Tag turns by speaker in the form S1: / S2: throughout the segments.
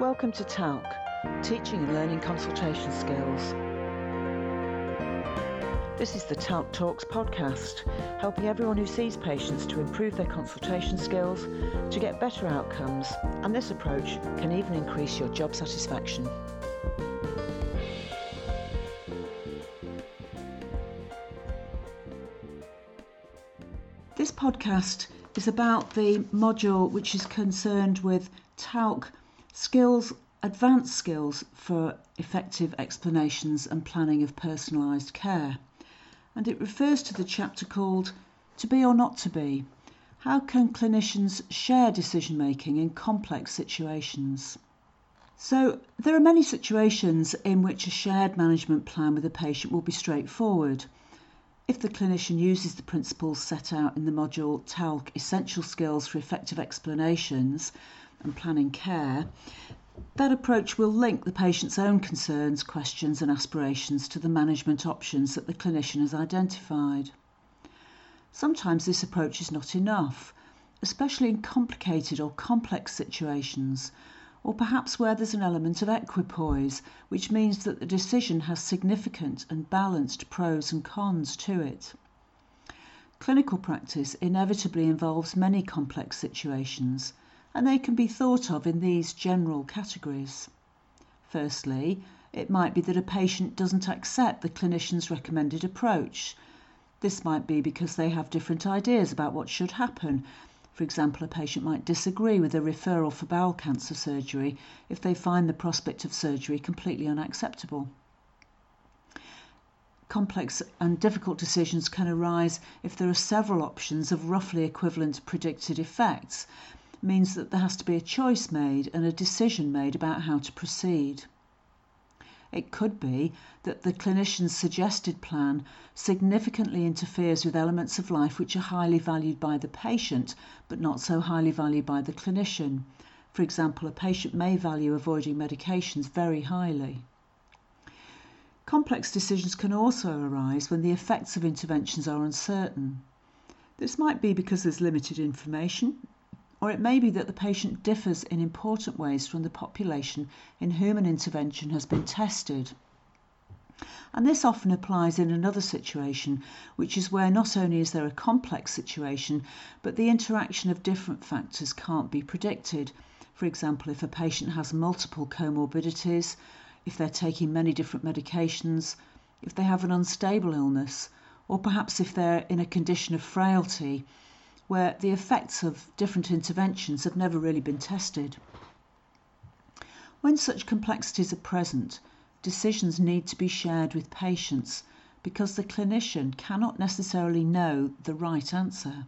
S1: Welcome to TALC, Teaching and Learning Consultation Skills. This is the TALC Talks podcast, helping everyone who sees patients to improve their consultation skills, to get better outcomes, and this approach can even increase your job satisfaction. This podcast is about the module which is concerned with TALC skills, advanced skills for effective explanations and planning of personalised care. And it refers to the chapter called To Be or Not to Be How Can Clinicians Share Decision Making in Complex Situations? So, there are many situations in which a shared management plan with a patient will be straightforward. If the clinician uses the principles set out in the module TALC Essential Skills for Effective Explanations, and planning care, that approach will link the patient's own concerns, questions, and aspirations to the management options that the clinician has identified. Sometimes this approach is not enough, especially in complicated or complex situations, or perhaps where there's an element of equipoise, which means that the decision has significant and balanced pros and cons to it. Clinical practice inevitably involves many complex situations and they can be thought of in these general categories. Firstly, it might be that a patient doesn't accept the clinician's recommended approach. This might be because they have different ideas about what should happen. For example, a patient might disagree with a referral for bowel cancer surgery if they find the prospect of surgery completely unacceptable. Complex and difficult decisions can arise if there are several options of roughly equivalent predicted effects, means that there has to be a choice made and a decision made about how to proceed. It could be that the clinician's suggested plan significantly interferes with elements of life which are highly valued by the patient but not so highly valued by the clinician. For example, a patient may value avoiding medications very highly. Complex decisions can also arise when the effects of interventions are uncertain. This might be because there's limited information or it may be that the patient differs in important ways from the population in whom an intervention has been tested. And this often applies in another situation, which is where not only is there a complex situation, but the interaction of different factors can't be predicted. For example, if a patient has multiple comorbidities, if they're taking many different medications, if they have an unstable illness, or perhaps if they're in a condition of frailty where the effects of different interventions have never really been tested. When such complexities are present, decisions need to be shared with patients because the clinician cannot necessarily know the right answer.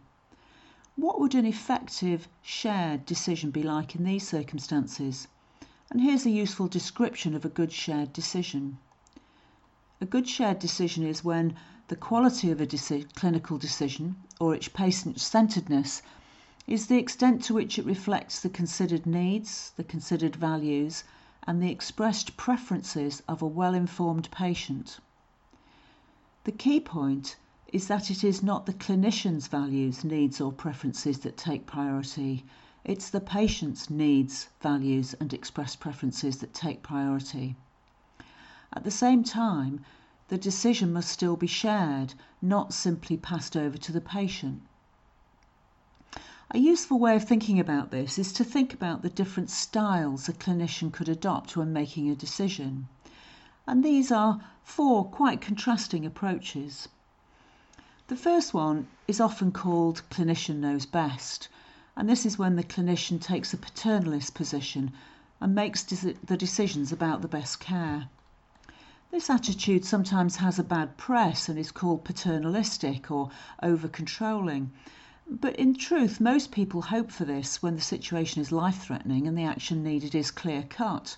S1: What would an effective shared decision be like in these circumstances? And here's a useful description of a good shared decision. A good shared decision is when the quality of a clinical decision or its patient centeredness is the extent to which it reflects the considered needs, the considered values, and the expressed preferences of a well informed patient. The key point is that it is not the clinician's values, needs, or preferences that take priority. It's the patient's needs, values, and expressed preferences that take priority. At the same time, the decision must still be shared, not simply passed over to the patient. A useful way of thinking about this is to think about the different styles a clinician could adopt when making a decision. And these are four quite contrasting approaches. The first one is often called clinician knows best, and this is when the clinician takes a paternalist position and makes the decisions about the best care. This attitude sometimes has a bad press and is called paternalistic or over controlling. But in truth, most people hope for this when the situation is life threatening and the action needed is clear cut.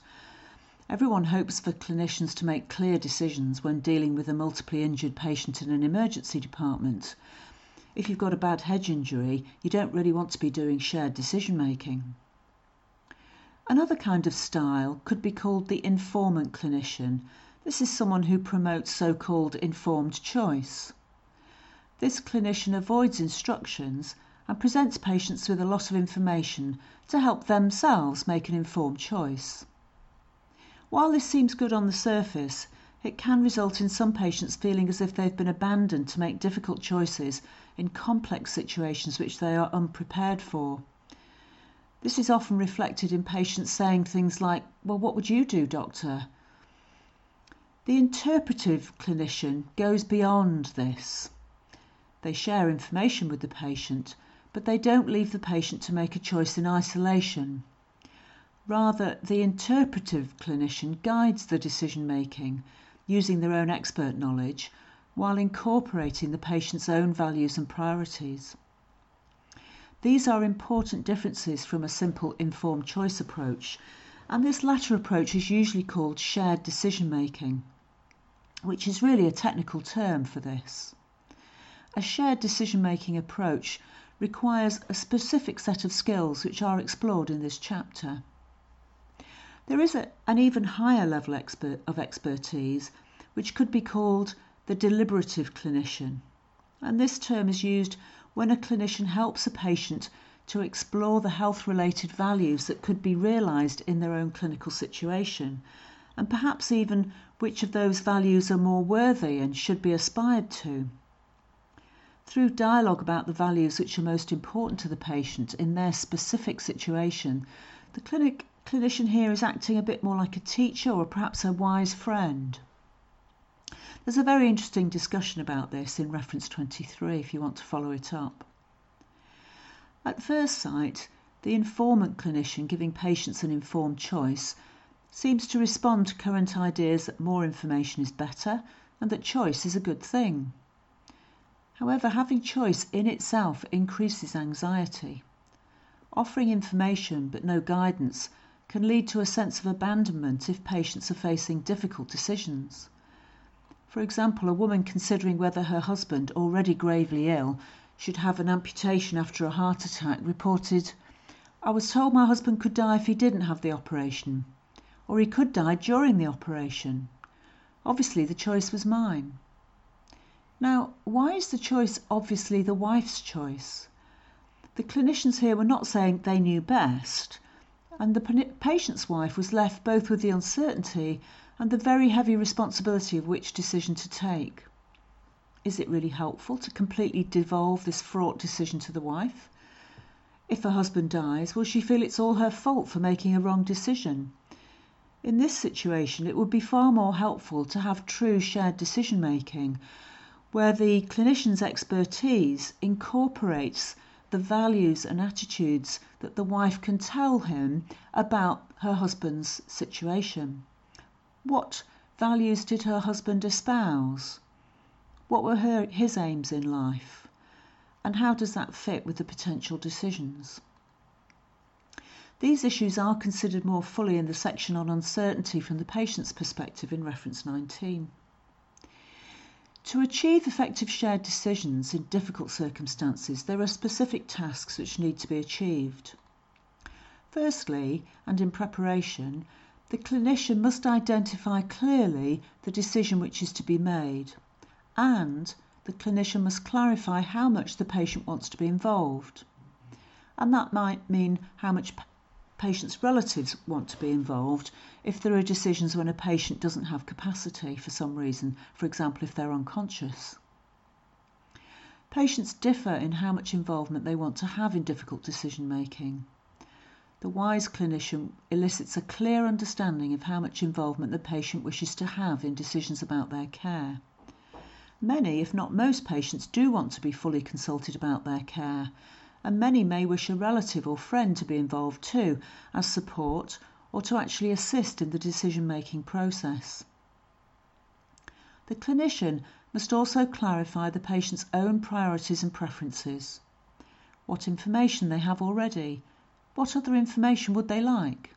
S1: Everyone hopes for clinicians to make clear decisions when dealing with a multiply injured patient in an emergency department. If you've got a bad head injury, you don't really want to be doing shared decision making. Another kind of style could be called the informant clinician, this is someone who promotes so called informed choice. This clinician avoids instructions and presents patients with a lot of information to help themselves make an informed choice. While this seems good on the surface, it can result in some patients feeling as if they've been abandoned to make difficult choices in complex situations which they are unprepared for. This is often reflected in patients saying things like, Well, what would you do, doctor? The interpretive clinician goes beyond this. They share information with the patient, but they don't leave the patient to make a choice in isolation. Rather, the interpretive clinician guides the decision making using their own expert knowledge while incorporating the patient's own values and priorities. These are important differences from a simple informed choice approach, and this latter approach is usually called shared decision making, which is really a technical term for this. A shared decision making approach requires a specific set of skills which are explored in this chapter. There is a, an even higher level expert, of expertise which could be called the deliberative clinician. And this term is used when a clinician helps a patient to explore the health related values that could be realised in their own clinical situation, and perhaps even which of those values are more worthy and should be aspired to. Through dialogue about the values which are most important to the patient in their specific situation, the clinic clinician here is acting a bit more like a teacher or perhaps a wise friend. There's a very interesting discussion about this in reference 23 if you want to follow it up. At first sight, the informant clinician giving patients an informed choice seems to respond to current ideas that more information is better and that choice is a good thing. However, having choice in itself increases anxiety. Offering information but no guidance can lead to a sense of abandonment if patients are facing difficult decisions. For example, a woman considering whether her husband, already gravely ill, should have an amputation after a heart attack reported, I was told my husband could die if he didn't have the operation, or he could die during the operation. Obviously, the choice was mine. Now, why is the choice obviously the wife's choice? The clinicians here were not saying they knew best and the patient's wife was left both with the uncertainty and the very heavy responsibility of which decision to take. Is it really helpful to completely devolve this fraught decision to the wife? If her husband dies, will she feel it's all her fault for making a wrong decision? In this situation, it would be far more helpful to have true shared decision making, where the clinician's expertise incorporates the values and attitudes that the wife can tell him about her husband's situation. What values did her husband espouse? What were her, his aims in life? And how does that fit with the potential decisions? These issues are considered more fully in the section on uncertainty from the patient's perspective in reference 19. To achieve effective shared decisions in difficult circumstances, there are specific tasks which need to be achieved. Firstly, and in preparation, the clinician must identify clearly the decision which is to be made, and the clinician must clarify how much the patient wants to be involved. And that might mean how much patient's relatives want to be involved if there are decisions when a patient doesn't have capacity for some reason, for example, if they're unconscious. Patients differ in how much involvement they want to have in difficult decision making. The wise clinician elicits a clear understanding of how much involvement the patient wishes to have in decisions about their care. Many, if not most patients, do want to be fully consulted about their care, and many may wish a relative or friend to be involved too, as support or to actually assist in the decision making process. The clinician must also clarify the patient's own priorities and preferences. What information they have already, what other information would they like?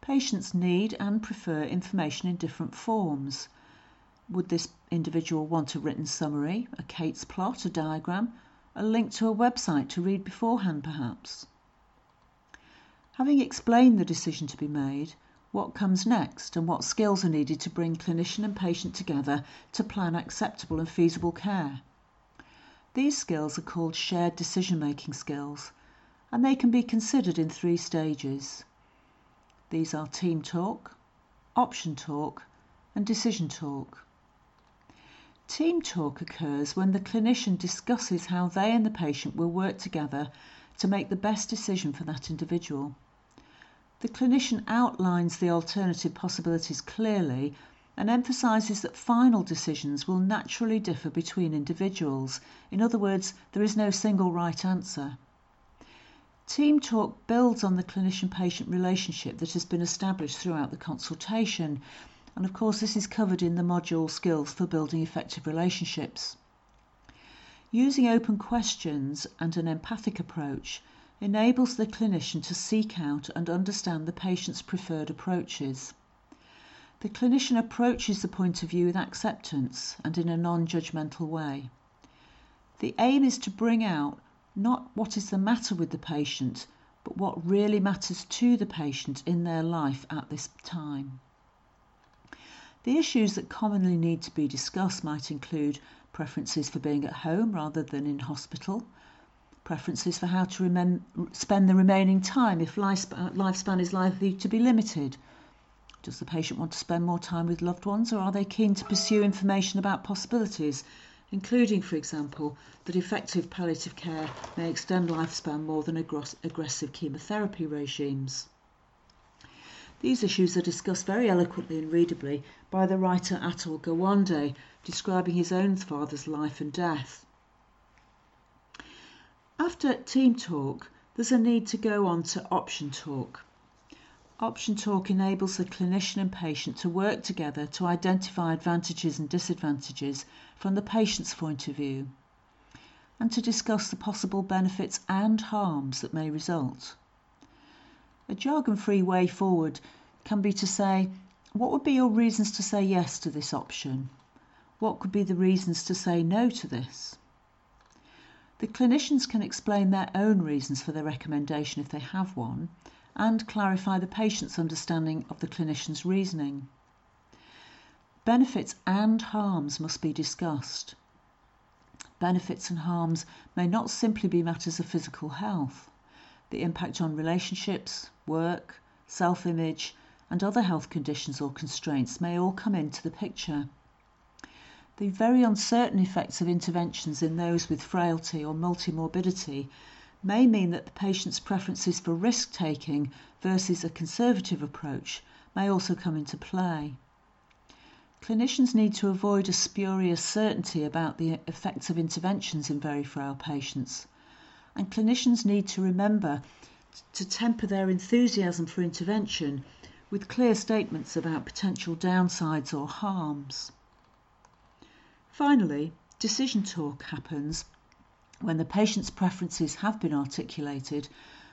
S1: Patients need and prefer information in different forms. Would this individual want a written summary, a Cates plot, a diagram, a link to a website to read beforehand, perhaps. Having explained the decision to be made, what comes next and what skills are needed to bring clinician and patient together to plan acceptable and feasible care. These skills are called shared decision making skills, and they can be considered in three stages. These are team talk, option talk, and decision talk. Team talk occurs when the clinician discusses how they and the patient will work together to make the best decision for that individual. The clinician outlines the alternative possibilities clearly and emphasises that final decisions will naturally differ between individuals. In other words, there is no single right answer. Team talk builds on the clinician patient relationship that has been established throughout the consultation and of course, this is covered in the module Skills for Building Effective Relationships. Using open questions and an empathic approach enables the clinician to seek out and understand the patient's preferred approaches. The clinician approaches the point of view with acceptance and in a non judgmental way. The aim is to bring out not what is the matter with the patient, but what really matters to the patient in their life at this time. The issues that commonly need to be discussed might include preferences for being at home rather than in hospital, preferences for how to remem- spend the remaining time if lifespan, lifespan is likely to be limited. Does the patient want to spend more time with loved ones or are they keen to pursue information about possibilities, including, for example, that effective palliative care may extend lifespan more than aggressive chemotherapy regimes? These issues are discussed very eloquently and readably by the writer Atul Gawande, describing his own father's life and death. After team talk, there's a need to go on to option talk. Option talk enables the clinician and patient to work together to identify advantages and disadvantages from the patient's point of view and to discuss the possible benefits and harms that may result. A jargon free way forward can be to say, what would be your reasons to say yes to this option? What could be the reasons to say no to this? The clinicians can explain their own reasons for their recommendation if they have one and clarify the patient's understanding of the clinician's reasoning. Benefits and harms must be discussed. Benefits and harms may not simply be matters of physical health the impact on relationships, work, self image, and other health conditions or constraints may all come into the picture. The very uncertain effects of interventions in those with frailty or multimorbidity may mean that the patient's preferences for risk taking versus a conservative approach may also come into play. Clinicians need to avoid a spurious certainty about the effects of interventions in very frail patients and clinicians need to remember to temper their enthusiasm for intervention with clear statements about potential downsides or harms. Finally, decision talk happens when the patient's preferences have been articulated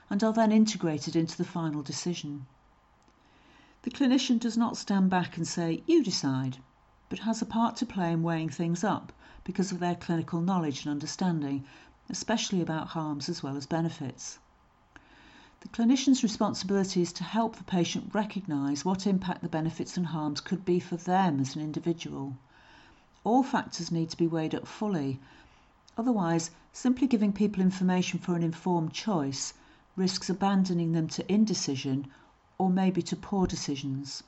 S1: and are then integrated into the final decision. The clinician does not stand back and say, You decide, but has a part to play in weighing things up because of their clinical knowledge and understanding especially about harms as well as benefits. The clinician's responsibility is to help the patient recognise what impact the benefits and harms could be for them as an individual. All factors need to be weighed up fully. Otherwise, simply giving people information for an informed choice risks abandoning them to indecision or maybe to poor decisions.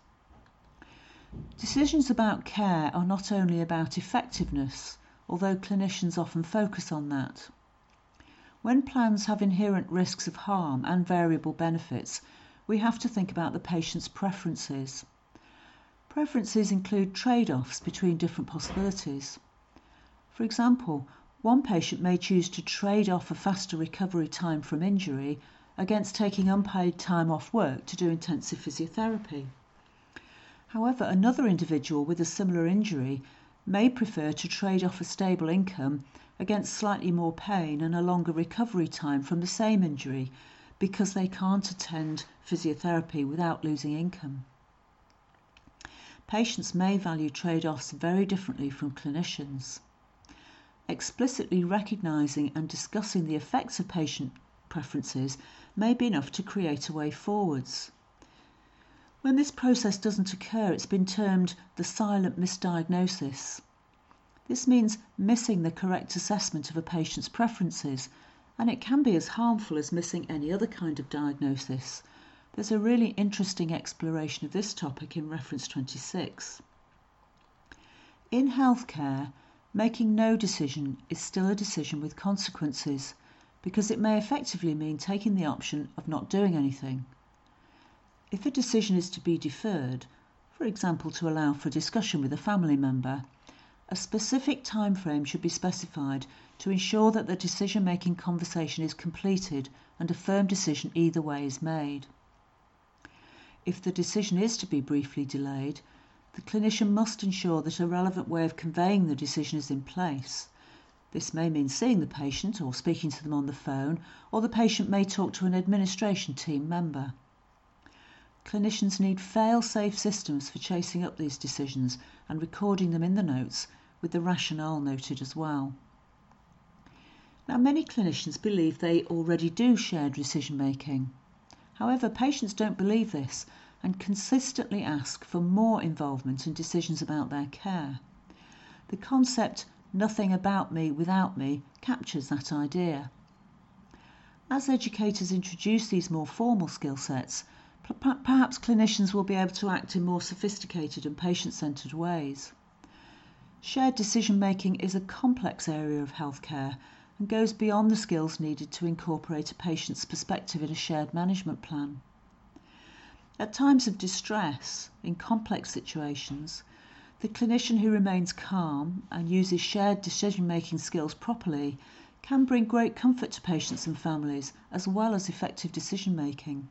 S1: Decisions about care are not only about effectiveness, although clinicians often focus on that. When plans have inherent risks of harm and variable benefits, we have to think about the patient's preferences. Preferences include trade offs between different possibilities. For example, one patient may choose to trade off a faster recovery time from injury against taking unpaid time off work to do intensive physiotherapy. However, another individual with a similar injury may prefer to trade off a stable income against slightly more pain and a longer recovery time from the same injury because they can't attend physiotherapy without losing income. Patients may value trade offs very differently from clinicians. Explicitly recognising and discussing the effects of patient preferences may be enough to create a way forwards. When this process doesn't occur, it's been termed the silent misdiagnosis. This means missing the correct assessment of a patient's preferences, and it can be as harmful as missing any other kind of diagnosis. There's a really interesting exploration of this topic in reference 26. In healthcare, making no decision is still a decision with consequences because it may effectively mean taking the option of not doing anything. If a decision is to be deferred, for example to allow for discussion with a family member, a specific time frame should be specified to ensure that the decision making conversation is completed and a firm decision either way is made. If the decision is to be briefly delayed, the clinician must ensure that a relevant way of conveying the decision is in place. This may mean seeing the patient or speaking to them on the phone, or the patient may talk to an administration team member. Clinicians need fail safe systems for chasing up these decisions and recording them in the notes with the rationale noted as well. Now, many clinicians believe they already do shared decision making. However, patients don't believe this and consistently ask for more involvement in decisions about their care. The concept nothing about me without me captures that idea. As educators introduce these more formal skill sets, perhaps clinicians will be able to act in more sophisticated and patient centred ways. Shared decision making is a complex area of healthcare and goes beyond the skills needed to incorporate a patient's perspective in a shared management plan. At times of distress, in complex situations, the clinician who remains calm and uses shared decision making skills properly can bring great comfort to patients and families as well as effective decision making.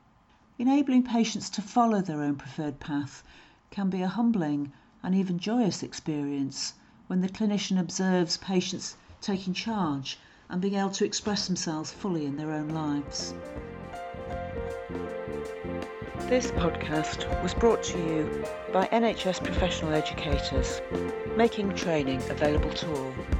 S1: Enabling patients to follow their own preferred path can be a humbling and even joyous experience when the clinician observes patients taking charge and being able to express themselves fully in their own lives. This podcast was brought to you by NHS professional educators, making training available to all.